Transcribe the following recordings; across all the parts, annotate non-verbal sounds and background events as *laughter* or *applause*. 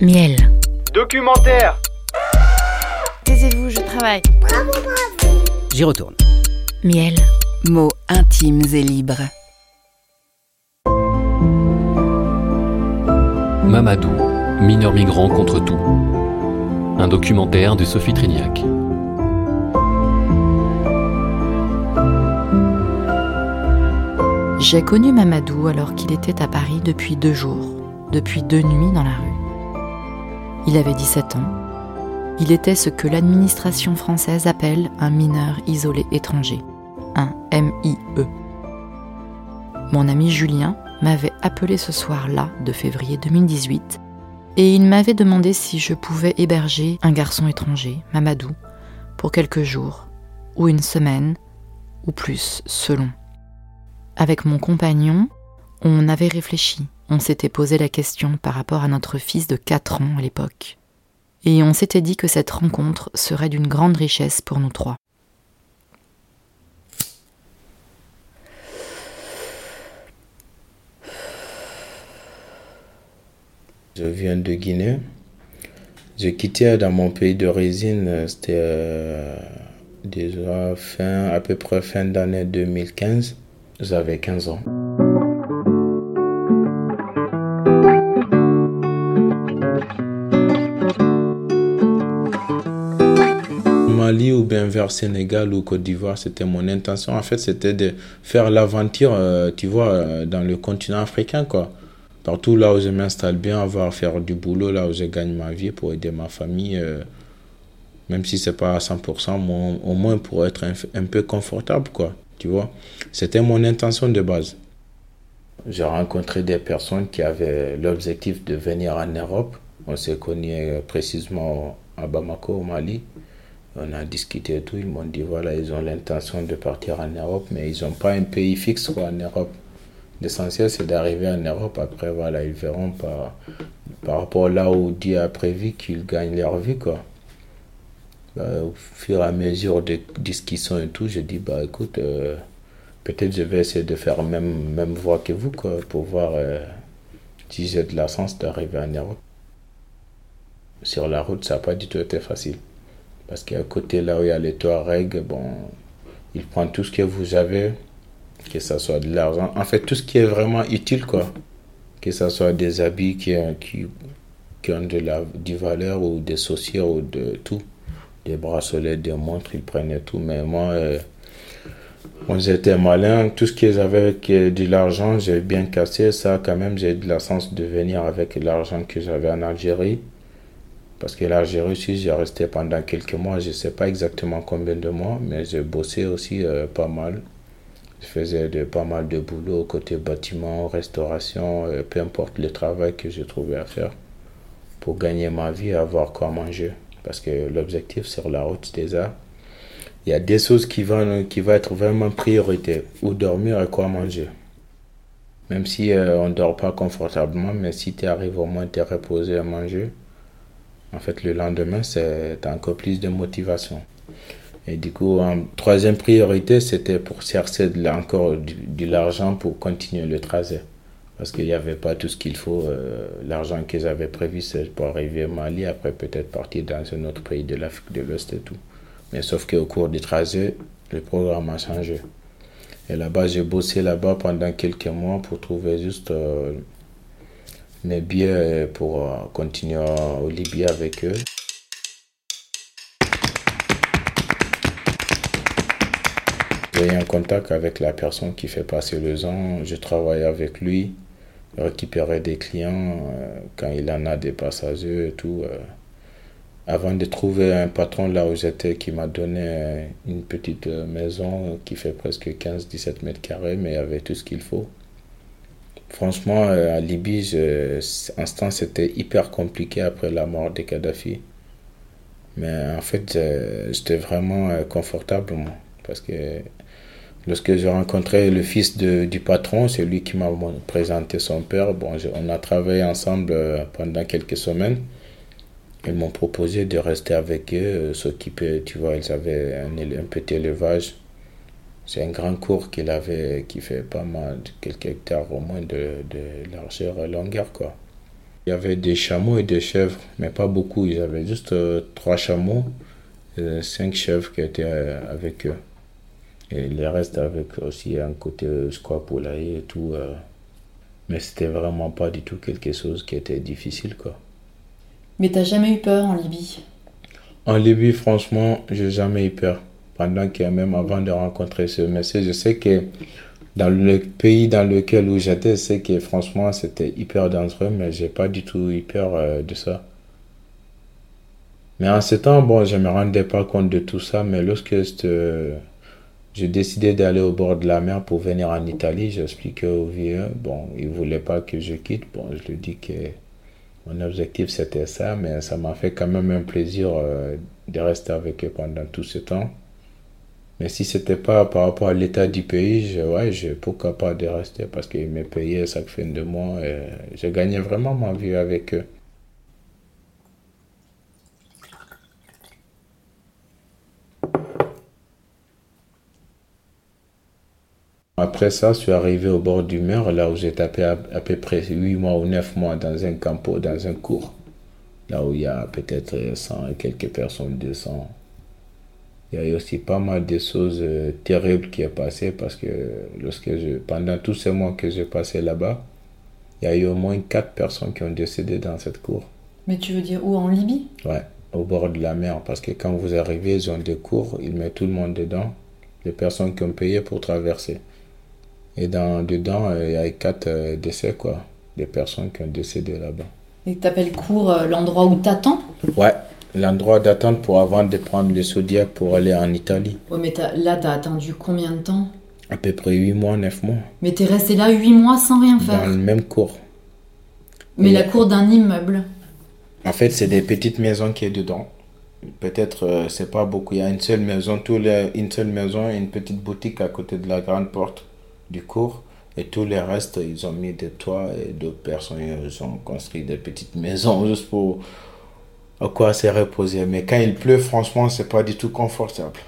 Miel. Documentaire Taisez-vous, je travaille. J'y retourne. Miel. Mots intimes et libres. Mamadou, mineur migrant contre tout. Un documentaire de Sophie Trignac. J'ai connu Mamadou alors qu'il était à Paris depuis deux jours, depuis deux nuits dans la rue. Il avait 17 ans. Il était ce que l'administration française appelle un mineur isolé étranger, un MIE. Mon ami Julien m'avait appelé ce soir-là de février 2018 et il m'avait demandé si je pouvais héberger un garçon étranger, Mamadou, pour quelques jours, ou une semaine, ou plus, selon. Avec mon compagnon, on avait réfléchi, on s'était posé la question par rapport à notre fils de 4 ans à l'époque. Et on s'était dit que cette rencontre serait d'une grande richesse pour nous trois. Je viens de Guinée. J'ai quitté dans mon pays d'origine, c'était euh, déjà fin, à peu près fin d'année 2015. J'avais 15 ans. Vers Sénégal ou Côte d'Ivoire, c'était mon intention. En fait, c'était de faire l'aventure, euh, tu vois, euh, dans le continent africain, quoi. Partout là où je m'installe bien, avoir faire du boulot, là où je gagne ma vie pour aider ma famille, euh, même si c'est pas à 100%, mais au moins pour être un, un peu confortable, quoi. Tu vois, c'était mon intention de base. J'ai rencontré des personnes qui avaient l'objectif de venir en Europe. On s'est connus précisément à Bamako, au Mali. On a discuté et tout. Ils m'ont dit voilà, ils ont l'intention de partir en Europe, mais ils n'ont pas un pays fixe quoi, en Europe. L'essentiel, c'est d'arriver en Europe. Après, voilà, ils verront par, par rapport là où Dieu a prévu qu'ils gagnent leur vie. Quoi. Bah, au fur et à mesure de discussions et tout, j'ai dit bah écoute, euh, peut-être je vais essayer de faire même même voie que vous quoi, pour voir euh, si j'ai de la chance d'arriver en Europe. Sur la route, ça n'a pas du tout été facile. Parce qu'à côté là où il y a les Touaregs, bon, ils prennent tout ce que vous avez, que ce soit de l'argent, en fait tout ce qui est vraiment utile quoi. Que ce soit des habits qui, qui, ont de la du valeur ou des chaussures ou de tout des bracelets, des montres, ils prenaient tout. Mais moi, euh, bon, j'étais malin. Tout ce qu'ils avaient, est de l'argent, j'ai bien cassé. Ça, quand même, j'ai eu de la chance de venir avec l'argent que j'avais en Algérie. Parce que l'Algérie aussi, j'ai resté pendant quelques mois. Je ne sais pas exactement combien de mois, mais j'ai bossé aussi euh, pas mal. Je faisais de, pas mal de boulot côté bâtiment, restauration, euh, peu importe le travail que je trouvais à faire pour gagner ma vie et avoir quoi manger. Parce que l'objectif sur la route déjà, il y a des choses qui vont, qui être vraiment priorité. Ou dormir et quoi manger. Même si euh, on ne dort pas confortablement, mais si tu arrives au moins à te reposer à manger, en fait le lendemain, c'est encore plus de motivation. Et du coup, en troisième priorité, c'était pour chercher encore de, de l'argent pour continuer le trajet parce qu'il n'y avait pas tout ce qu'il faut. Euh, L'argent qu'ils avaient prévu, c'est pour arriver au Mali, après peut-être partir dans un autre pays de l'Afrique de l'Ouest et tout. Mais sauf qu'au cours du trajet, le programme a changé. Et là-bas, j'ai bossé là-bas pendant quelques mois pour trouver juste euh, mes billets pour euh, continuer au Libye avec eux. J'ai un contact avec la personne qui fait passer le temps. Je travaille avec lui récupérer des clients euh, quand il en a des passagers et tout. Euh, avant de trouver un patron là où j'étais qui m'a donné euh, une petite maison qui fait presque 15-17 mètres carrés, mais avec tout ce qu'il faut. Franchement, à Libye, je, instant, c'était hyper compliqué après la mort de Kadhafi. Mais en fait, j'étais vraiment confortable, parce que Lorsque j'ai rencontré le fils du patron, c'est lui qui m'a présenté son père. Bon, on a travaillé ensemble pendant quelques semaines. Ils m'ont proposé de rester avec eux, s'occuper, tu vois, ils avaient un, un petit élevage. C'est un grand cours qu'il avait, qui fait pas mal, quelques hectares au moins de, de largeur et longueur, quoi. Il y avait des chameaux et des chèvres, mais pas beaucoup. Ils avaient juste euh, trois chameaux et cinq chèvres qui étaient euh, avec eux. Et les restes avec aussi un côté squat poulailler et tout. mais c'était vraiment pas du tout quelque chose qui était difficile, quoi. Mais t'as jamais eu peur en Libye? En Libye, franchement, j'ai jamais eu peur. Pendant que même avant de rencontrer ce monsieur, je sais que dans le pays dans lequel où j'étais, c'est que franchement c'était hyper dangereux, mais j'ai pas du tout eu peur euh, de ça. Mais en ce temps, bon, je me rendais pas compte de tout ça, mais lorsque j'ai décidé d'aller au bord de la mer pour venir en Italie, j'expliquais au vieux, bon, il voulait pas que je quitte, bon, je lui dis que mon objectif c'était ça, mais ça m'a fait quand même un plaisir euh, de rester avec eux pendant tout ce temps. Mais si c'était pas par rapport à l'état du pays, je, ouais, je, pourquoi pas de rester? Parce qu'ils me payaient chaque fin de mois et je gagnais vraiment ma vie avec eux. Après ça, je suis arrivé au bord du mer, là où j'ai tapé à, peu près 8 mois ou 9 mois dans un campo, dans un cours. Là où il y a peut-être 100 et quelques personnes, 200. Il y a eu aussi pas mal de choses euh, terribles qui sont passées parce que lorsque je, pendant tous ces mois que j'ai passé là-bas, il y a eu au moins 4 personnes qui ont décédé dans cette cour. Mais tu veux dire où En Libye? Ouais, au bord de la mer. Parce que quand vous arrivez, ils ont des cours, ils mettent tout le monde dedans, les personnes qui ont payé pour traverser. Et dans, dedans, euh, il y a 4 euh, décès, quoi. Des personnes qui ont décédé là-bas. Et tu appelles cours l'endroit où t'attends? Ouais, l'endroit d'attente pour avant de prendre le Zodiac pour aller en Italie. Ouais, mais là, t'as attendu combien de temps? À peu près 8 mois, 9 mois. Mais t'es resté là 8 mois sans rien faire Dans le même cours. Mais la cour d'un immeuble En fait, c'est des petites maisons qui est dedans. Peut-être, euh, c'est pas beaucoup. Il y a une seule maison, tout les, une seule maison une petite boutique à côté de la grande porte du cours. Et tous les restes, ils ont mis des toits et d'autres personnes, ils ont construit des petites maisons *laughs* juste pour à quoi c'est reposé. Mais quand il pleut, franchement, c'est pas du tout confortable.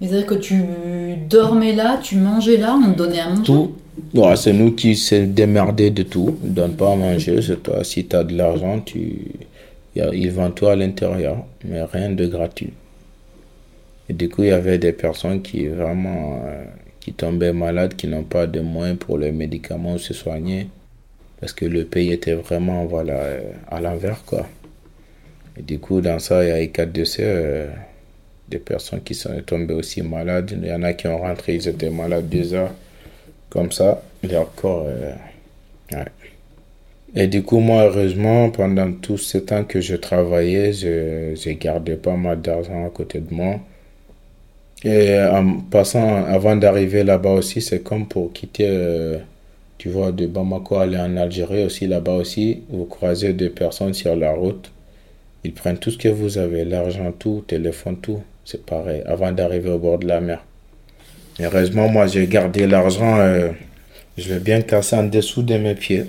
Mais c'est-à-dire que tu dormais là, tu mangeais là, on te donnait à manger Tout. Ouais, c'est nous qui s'est démerdé de tout. On donne pas à manger, c'est toi. Si tu as de l'argent, tu... ils vendent tout à l'intérieur, mais rien de gratuit. Et du coup, il y avait des personnes qui vraiment euh, qui tombaient malades, qui n'ont pas de moyens pour les médicaments ou se soigner. Parce que le pays était vraiment voilà, à l'envers, quoi. Et du coup, dans ça, il y a eu quatre décès, euh, des personnes qui sont tombées aussi malades. Il y en a qui ont rentré, ils étaient malades déjà. Comme ça, leur corps. Euh. Et du coup, moi, heureusement, pendant tout ce temps que je travaillais, j'ai gardé pas mal d'argent à côté de moi. Et en passant, avant d'arriver là-bas aussi, c'est comme pour quitter, euh, tu vois, de Bamako aller en Algérie aussi, là-bas aussi, vous croisez des personnes sur la route ils prennent tout ce que vous avez, l'argent, tout, téléphone, tout. C'est pareil, avant d'arriver au bord de la mer. heureusement, moi, j'ai gardé l'argent, euh, je l'ai bien cassé en dessous de mes pieds.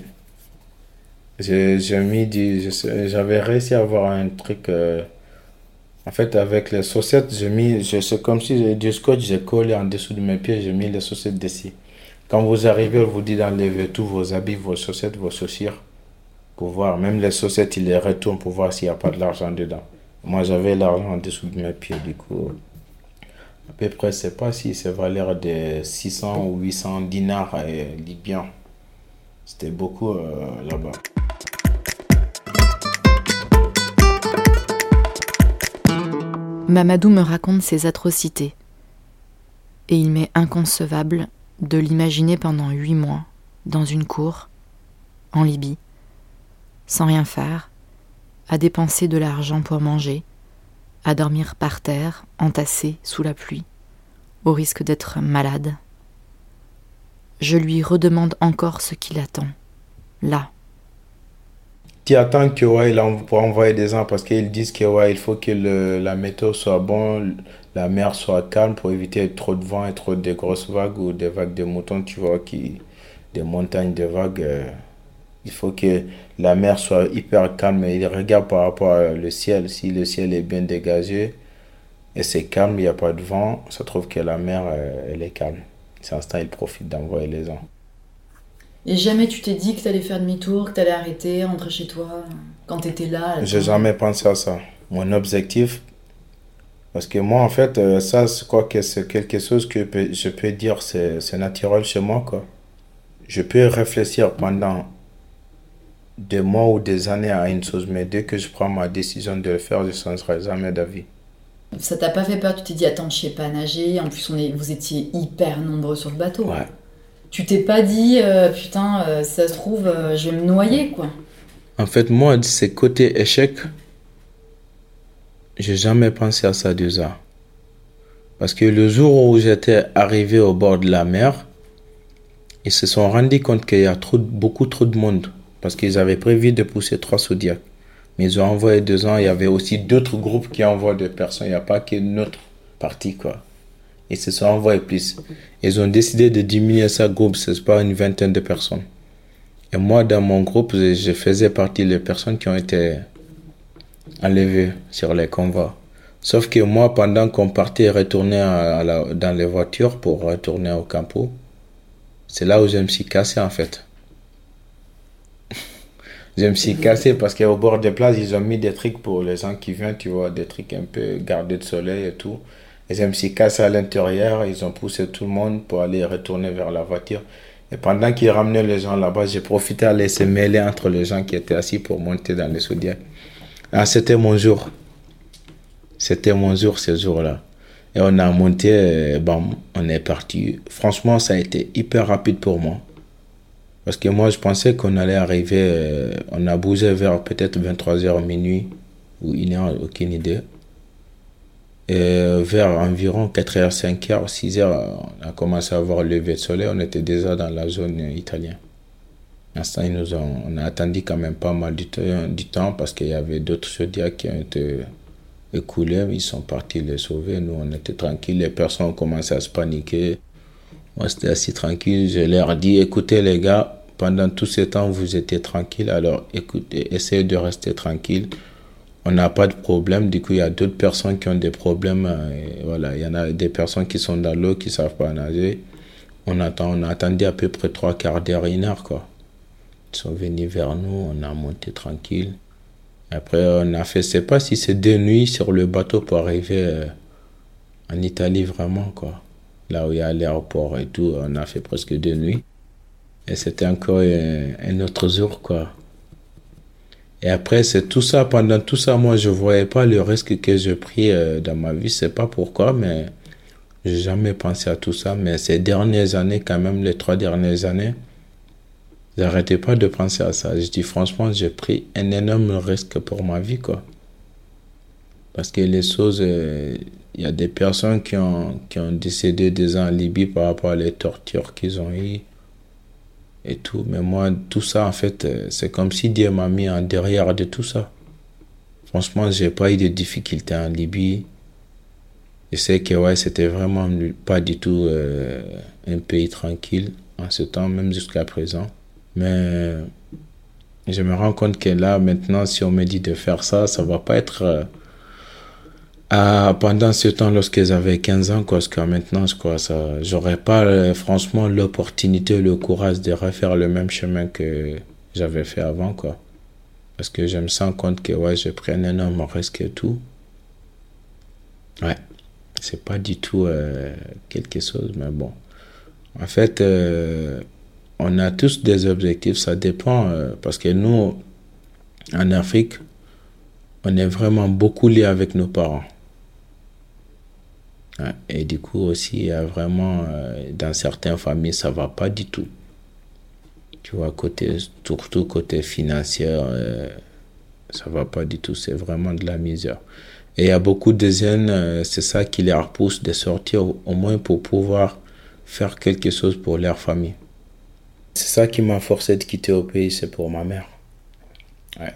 J'ai mis j'avais réussi à avoir un truc. Euh, en fait, avec les chaussettes, j'ai mis, c'est comme si du scotch, j'ai collé en dessous de mes pieds, j'ai mis les chaussettes dessus. Quand vous arrivez, on vous dit d'enlever tous vos habits, vos chaussettes, vos chaussures pour voir, même les sociétés, ils les retournent pour voir s'il n'y a pas de l'argent dedans. Moi, j'avais l'argent en dessous de mes pieds, du coup. À peu près, je ne sais pas si c'est valeur de 600 ou 800 dinars euh, libyens. C'était beaucoup euh, là-bas. Mamadou me raconte ses atrocités. Et il m'est inconcevable de l'imaginer pendant huit mois, dans une cour, en Libye, sans rien faire, à dépenser de l'argent pour manger, à dormir par terre, entassé sous la pluie, au risque d'être malade. Je lui redemande encore ce qu'il attend, là. Tu attends que ouais, il pour des gens parce qu'ils disent que ouais, il faut que la météo soit bonne, la mer soit calme pour éviter trop de vent et trop de grosses vagues ou des vagues de moutons, tu vois, qui, des montagnes de vagues. Euh, il faut que la mer soit hyper calme. Il regarde par rapport au ciel. Si le ciel est bien dégagé et c'est calme, il n'y a pas de vent, ça trouve que la mer, euh, elle est calme. C'est instant, il profite d'envoyer les gens. Et jamais tu t'es dit que t'allais faire demi-tour, que t'allais arrêter, rentrer chez toi, quand t'étais là J'ai jamais pensé à ça. Mon objectif, parce que moi, en fait, euh, ça, c'est quoi que c'est quelque chose que je peux dire, c'est naturel chez moi, quoi. Je peux réfléchir pendant des mois ou des années à une chose, mais dès que je prends ma décision de le faire, je ne changerai jamais d'avis. Ça t'a pas fait peur? Tu t'es dit, attends, je sais pas nager. En plus, on est, vous étiez hyper nombreux sur le bateau. Ouais. Tu t'es pas dit, euh, putain, euh, ça se trouve, je vais me noyer, quoi. En fait, moi, c'est côté échec, j'ai jamais pensé à ça déjà. Parce que le jour où j'étais arrivé au bord de la mer, ils se sont rendus compte qu'il y a trop, beaucoup trop de monde. Parce qu'ils avaient prévu de pousser trois Zodiacs. Mais ils ont envoyé deux ans. Il y avait aussi d'autres groupes qui envoient des personnes. Il n'y a pas que notre partie, quoi. Ils se sont envoyés plus. Ils ont décidé de diminuer ce groupe. C'est pas une vingtaine de personnes. Et moi, dans mon groupe, je faisais partie des personnes qui ont été enlevé sur les convois. Sauf que moi, pendant qu'on partait retourner dans les voitures pour retourner au campo, c'est là où je me suis cassé en fait. Je me suis cassé parce qu'au bord des places, ils ont mis des trucs pour les gens qui viennent, tu vois, des trucs un peu gardés de soleil et tout. Et je me suis cassé à l'intérieur, ils ont poussé tout le monde pour aller retourner vers la voiture. Et pendant qu'ils ramenaient les gens là-bas, j'ai profité à laisser mêler entre les gens qui étaient assis pour monter dans les soudiacs. Ah, c'était mon jour. C'était mon jour ce jour-là. Et on a monté, euh, bam, on est parti. Franchement, ça a été hyper rapide pour moi. Parce que moi, je pensais qu'on allait arriver, euh, on a bougé vers peut-être 23h minuit ou 1h, aucune idée. Et vers environ 4h, 5h, 6h, on a commencé à voir le lever de soleil. On était déjà dans la zone italienne. L'instant, nous on a attendu quand même pas mal du, temps parce qu'il y avait d'autres chaudières qui ont été écoulés. Ils sont partis les sauver. Nous, on était tranquilles. Les personnes ont commencé à se paniquer. Moi, c'était assis tranquille. Je leur dis, écoutez les gars, pendant tout ce temps, vous étiez tranquilles. Alors, écoutez, essayez de rester tranquille. On n'a pas de problème. Du coup, il y a d'autres personnes qui ont des problèmes. voilà, il y en a des personnes qui sont dans l'eau, qui ne savent pas nager. On, attend, on a attendu à peu près trois quarts d'heure, une heure, quoi. Ils sont venus vers nous, on a monté tranquille. Après, on a fait, je sais pas si c'est deux nuits sur le bateau pour arriver euh, en Italie vraiment, quoi. Là où il y a l'aéroport et tout, on a fait presque deux nuits. Et c'était encore un, autre jour, quoi. Et après, c'est tout ça, pendant tout ça, moi, je voyais pas le risque que j'ai pris euh, dans ma vie. Je sais pas pourquoi, mais j'ai jamais pensé à tout ça. Mais ces dernières années, quand même, les trois dernières années, J'arrêtais pas de penser à ça. Je dis franchement, j'ai pris un énorme risque pour ma vie, quoi. Parce que les choses, euh, il y a des personnes qui ont, qui ont décédé des ans en Libye par rapport à les tortures qu'ils ont eues et tout. Mais moi, tout ça, en fait, euh, c'est comme si Dieu m'a mis en derrière de tout ça. Franchement, j'ai pas eu de difficultés en Libye. Je sais que ouais, c'était vraiment pas du tout euh, un pays tranquille en ce temps, même jusqu'à présent. Mais je me rends compte que là, maintenant, si on me dit de faire ça, ça va pas être euh, pendant ce temps lorsque j'avais 15 ans, quoi, que maintenant, je crois, ça, j'aurais pas euh, franchement l'opportunité, le courage de refaire le même chemin que j'avais fait avant, quoi. Parce que je me sens compte que, ouais, j'ai pris un énorme risque et tout. Ouais. C'est pas du tout euh, quelque chose, mais bon. En fait, on a tous des objectifs, ça dépend, euh, parce que nous, en Afrique, on est vraiment beaucoup liés avec nos parents. Et du coup aussi, il y a vraiment, euh, dans certaines familles, ça va pas du tout. Tu vois, côté, surtout côté financier, euh, ça va pas du tout, c'est vraiment de la misère. Et il y a beaucoup de jeunes, c'est ça qui les repousse de sortir au moins pour pouvoir faire quelque chose pour leur famille. C'est ça qui m'a forcé de quitter au pays, c'est pour ma mère. Ouais.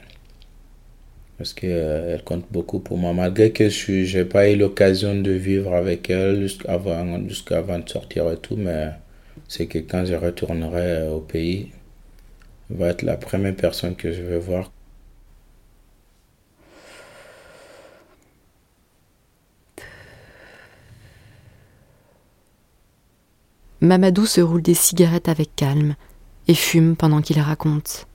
Parce qu'elle euh, compte beaucoup pour moi. Malgré que je n'ai pas eu l'occasion de vivre avec elle jusqu'avant avant de sortir et tout, mais c'est que quand je retournerai euh, au pays, elle va être la première personne que je vais voir. Mamadou se roule des cigarettes avec calme et fume pendant qu'il raconte.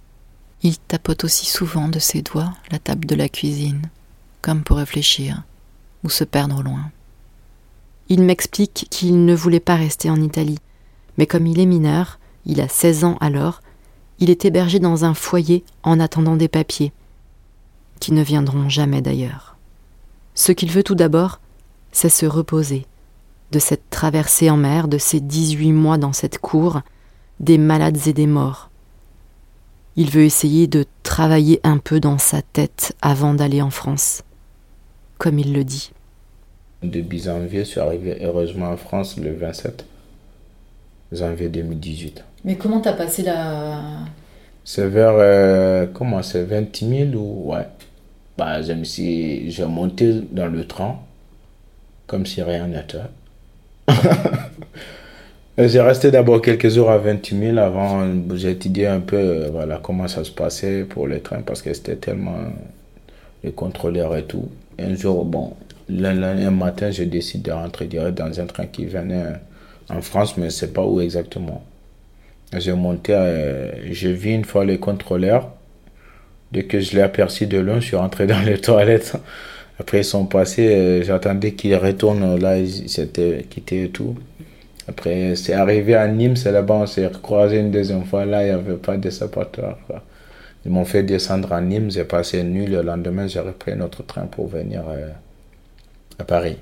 Il tapote aussi souvent de ses doigts la table de la cuisine, comme pour réfléchir ou se perdre au loin. Il m'explique qu'il ne voulait pas rester en Italie, mais comme il est mineur, il a 16 ans alors, il est hébergé dans un foyer en attendant des papiers, qui ne viendront jamais d'ailleurs. Ce qu'il veut tout d'abord, c'est se reposer de cette traversée en mer, de ces 18 mois dans cette cour, des malades et des morts. Il veut essayer de travailler un peu dans sa tête avant d'aller en France, comme il le dit. Début janvier, je suis arrivé heureusement en France le 27 janvier 2018. Mais comment t'as passé la... C'est vers, euh, comment, c'est 20 000 ou, ouais. Bah, je me suis, j'ai monté dans le train, comme si rien n'était. *laughs* j'ai resté d'abord quelques jours à 28 000 avant, j'ai étudié un peu, euh, voilà, comment ça se passait pour les trains, parce que c'était tellement les contrôleurs et tout. un jour, bon, un matin, je décide de rentrer direct dans un train qui venait en France, mais je ne sais pas où exactement. J'ai monté, euh, j'ai vu une fois les contrôleurs. Dès que je l'ai aperçu de loin, je suis rentré dans les *laughs* toilettes. Après, ils sont passés, euh, j'attendais qu'ils retournent là, ils s'étaient quittés et tout. Après, c'est arrivé à Nîmes, c'est là-bas, on s'est croisé une deuxième fois. Là, il n'y avait pas de d'échappatoire. Ils m'ont fait descendre à Nîmes, j'ai passé une nuit. Le lendemain, j'ai repris notre train pour venir euh, à Paris.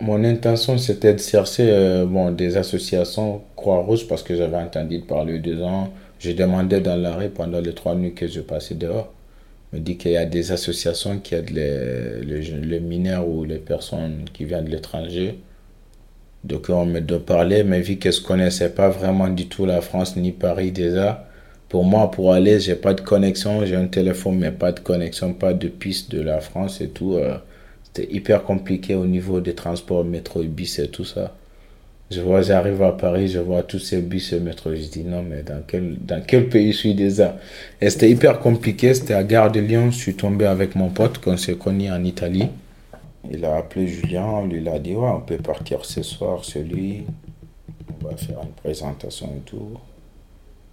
Mon intention, c'était de chercher euh, bon, des associations Croix-Rouge parce que j'avais entendu parler deux ans. Je demandais dans l'arrêt pendant les trois nuits que je passais dehors. me dit qu'il y a des associations qui aident les, les, mineurs ou les personnes qui viennent de l'étranger. Donc on me de parler, mais vu que je connaissais pas vraiment du tout la France ni Paris déjà, pour moi, pour aller, j'ai pas de connexion, j'ai un téléphone, mais pas de connexion, pas de piste de la France et tout. Euh, c'était hyper compliqué au niveau des transports, métro bus et tout ça. Je vois, j'arrive à Paris, je vois tous ces bus et métro. Je dis non, mais dans quel, dans quel pays je suis déjà? Et c'était hyper compliqué. C'était à Gare de Lyon. Je suis tombé avec mon pote qu'on s'est connu en Italie. Il a appelé Julien. Lui, il a dit on peut partir ce soir chez lui. On va faire une présentation et tout.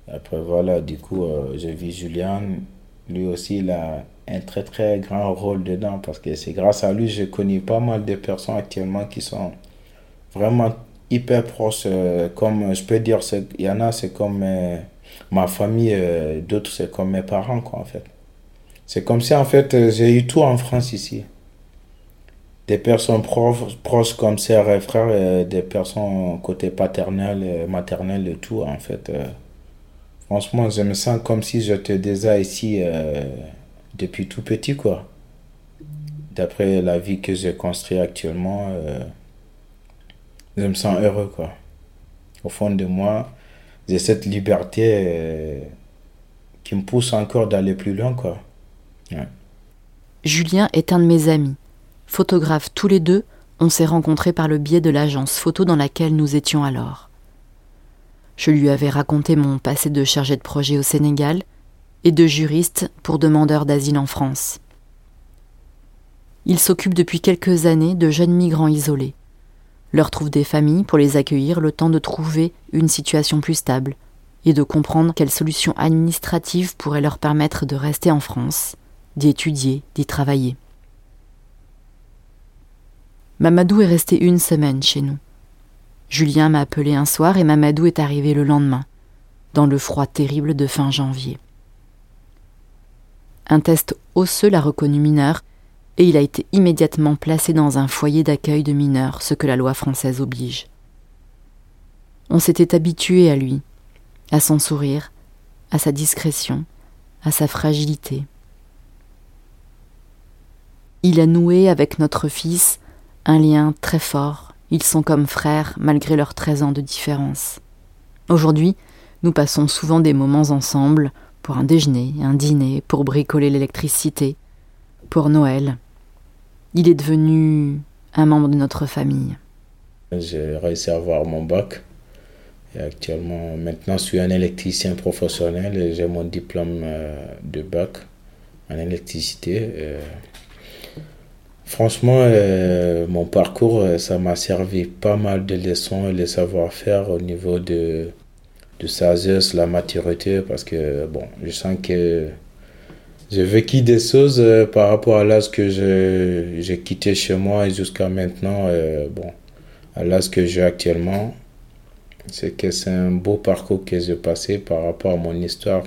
après, voilà, du coup, euh, j'ai vu Julien. Lui aussi, il a un très très grand rôle dedans parce que c'est grâce à lui je connais pas mal de personnes actuellement qui sont vraiment hyper proches. Euh, comme je peux dire, il y en a, c'est comme euh, ma famille, euh, d'autres, c'est comme mes parents, quoi, en fait. C'est comme si, en fait, j'ai eu tout en France ici. Des personnes proches, comme sœurs et frères, des personnes côté paternel, maternel et tout, en fait. franchement, je me sens comme si j'étais déjà ici depuis tout petit, quoi. D'après la vie que j'ai construite actuellement, euh, je me sens heureux, quoi. Au fond de moi, j'ai cette liberté euh, qui me pousse encore d'aller plus loin, quoi. Julien est un de mes amis. Photographe tous les deux, on s'est rencontrés par le biais de l'agence photo dans laquelle nous étions alors. Je lui avais raconté mon passé de chargé de projet au Sénégal et de juristes pour demandeurs d'asile en France. Il s'occupe depuis quelques années de jeunes migrants isolés, leur trouve des familles pour les accueillir le temps de trouver une situation plus stable et de comprendre quelles solutions administratives pourraient leur permettre de rester en France, d'y étudier, d'y travailler. Mamadou est resté une semaine chez nous. Julien m'a appelé un soir et Mamadou est arrivé le lendemain, dans le froid terrible de fin janvier. Un test osseux l'a reconnu mineur et il a été immédiatement placé dans un foyer d'accueil de mineurs, ce que la loi française oblige. On s'était habitué à lui, à son sourire, à sa discrétion, à sa fragilité. Il a noué avec notre fils un lien très fort. Ils sont comme frères malgré leurs treize ans de différence. Aujourd'hui, nous passons souvent des moments ensemble, pour un déjeuner, un dîner, pour bricoler l'électricité, pour Noël. Il est devenu un membre de notre famille. J'ai réussi à avoir mon bac. Et actuellement, maintenant, je suis un électricien professionnel et j'ai mon diplôme euh, de bac en électricité. Franchement, euh, mon parcours, euh, ça m'a servi pas mal de leçons et de savoir-faire au niveau de de sagesse, la maturité, parce que bon, je sens que j'ai vécu des choses euh, par rapport à l'âge que j'ai quitté chez moi et jusqu'à maintenant, bon, à l'âge que j'ai actuellement, c'est que c'est un beau parcours que j'ai passé par rapport à mon histoire.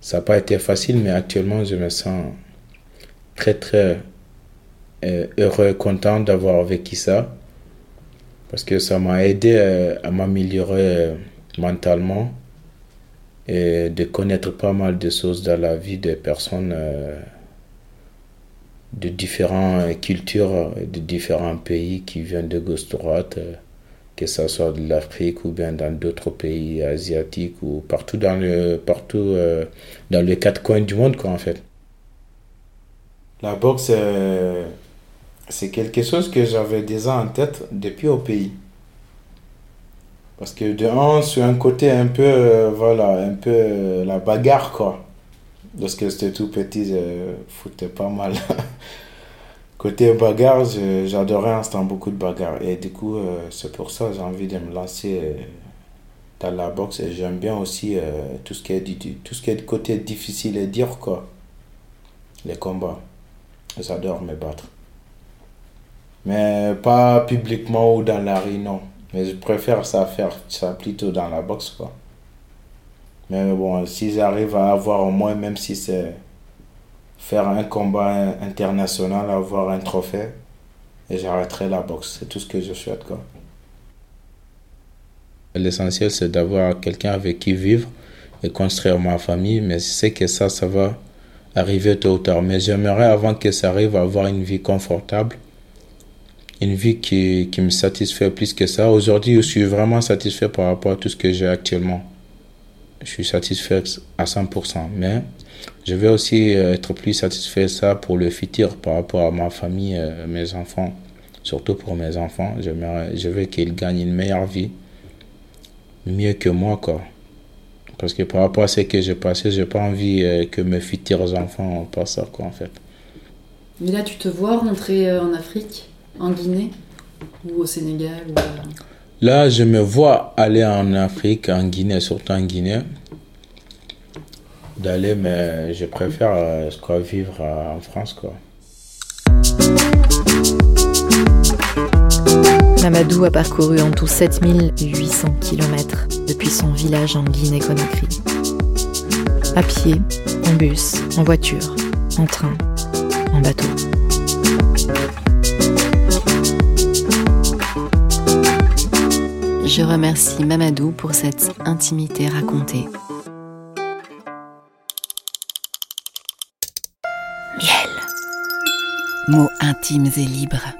Ça n'a pas été facile, mais actuellement, je me sens très, très euh, heureux, content d'avoir vécu ça. Parce que ça m'a aidé à m'améliorer mentalement et de connaître pas mal de choses dans la vie des personnes euh, de différentes cultures, de différents pays qui viennent de gauche droite, euh, que ce soit de l'Afrique ou bien dans d'autres pays asiatiques ou partout dans le partout euh, dans les quatre coins du monde quoi en fait. La boxe c'est quelque chose que j'avais déjà en tête depuis au pays. Parce que de un, sur un côté un peu, euh, voilà, un peu euh, la bagarre, quoi. Lorsque j'étais tout petit, je foutais pas mal. *laughs* côté bagarre, j'adorais instant beaucoup de bagarre. Et du coup, euh, c'est pour ça que j'ai envie de me lancer dans la boxe. Et j'aime bien aussi tout, ce qui est, tout ce qui est côté difficile à dire, quoi. Les combats. J'adore me battre. Mais pas publiquement ou dans la rue, non. Mais je préfère ça faire ça plutôt dans la boxe, quoi. Mais bon, si j'arrive à avoir au moins, même si c'est faire un combat international, avoir un trophée, et j'arrêterai la boxe. C'est tout ce que je souhaite, quoi. L'essentiel, c'est d'avoir quelqu'un avec qui vivre et construire ma famille, mais je sais que ça, ça va arriver tôt ou tard. Mais j'aimerais, avant que ça arrive, avoir une vie confortable une vie qui, me satisfait plus que ça. Aujourd'hui, je suis vraiment satisfait par rapport à tout ce que j'ai actuellement. Je suis satisfait à 100%. Mais je vais aussi euh, être plus satisfait ça pour le futur par rapport à ma famille, euh, mes enfants. Surtout pour mes enfants. Je veux qu'ils gagnent une meilleure vie. Mieux que moi, quoi. Parce que par rapport à ce que j'ai passé, j'ai pas envie euh, que mes futurs enfants passent ça, quoi, en fait. Mais là, tu te vois rentrer en Afrique? En Guinée ou au Sénégal euh, Là, je me vois aller en Afrique, en Guinée, surtout en Guinée. D'aller, mais je préfère euh, quoi, vivre euh, en France. Quoi. Mamadou a parcouru en tout 7800 km depuis son village en Guinée-Conakry. À pied, en bus, en voiture, en train, en bateau. Je remercie Mamadou pour cette intimité racontée. Miel. Mots intimes et libres.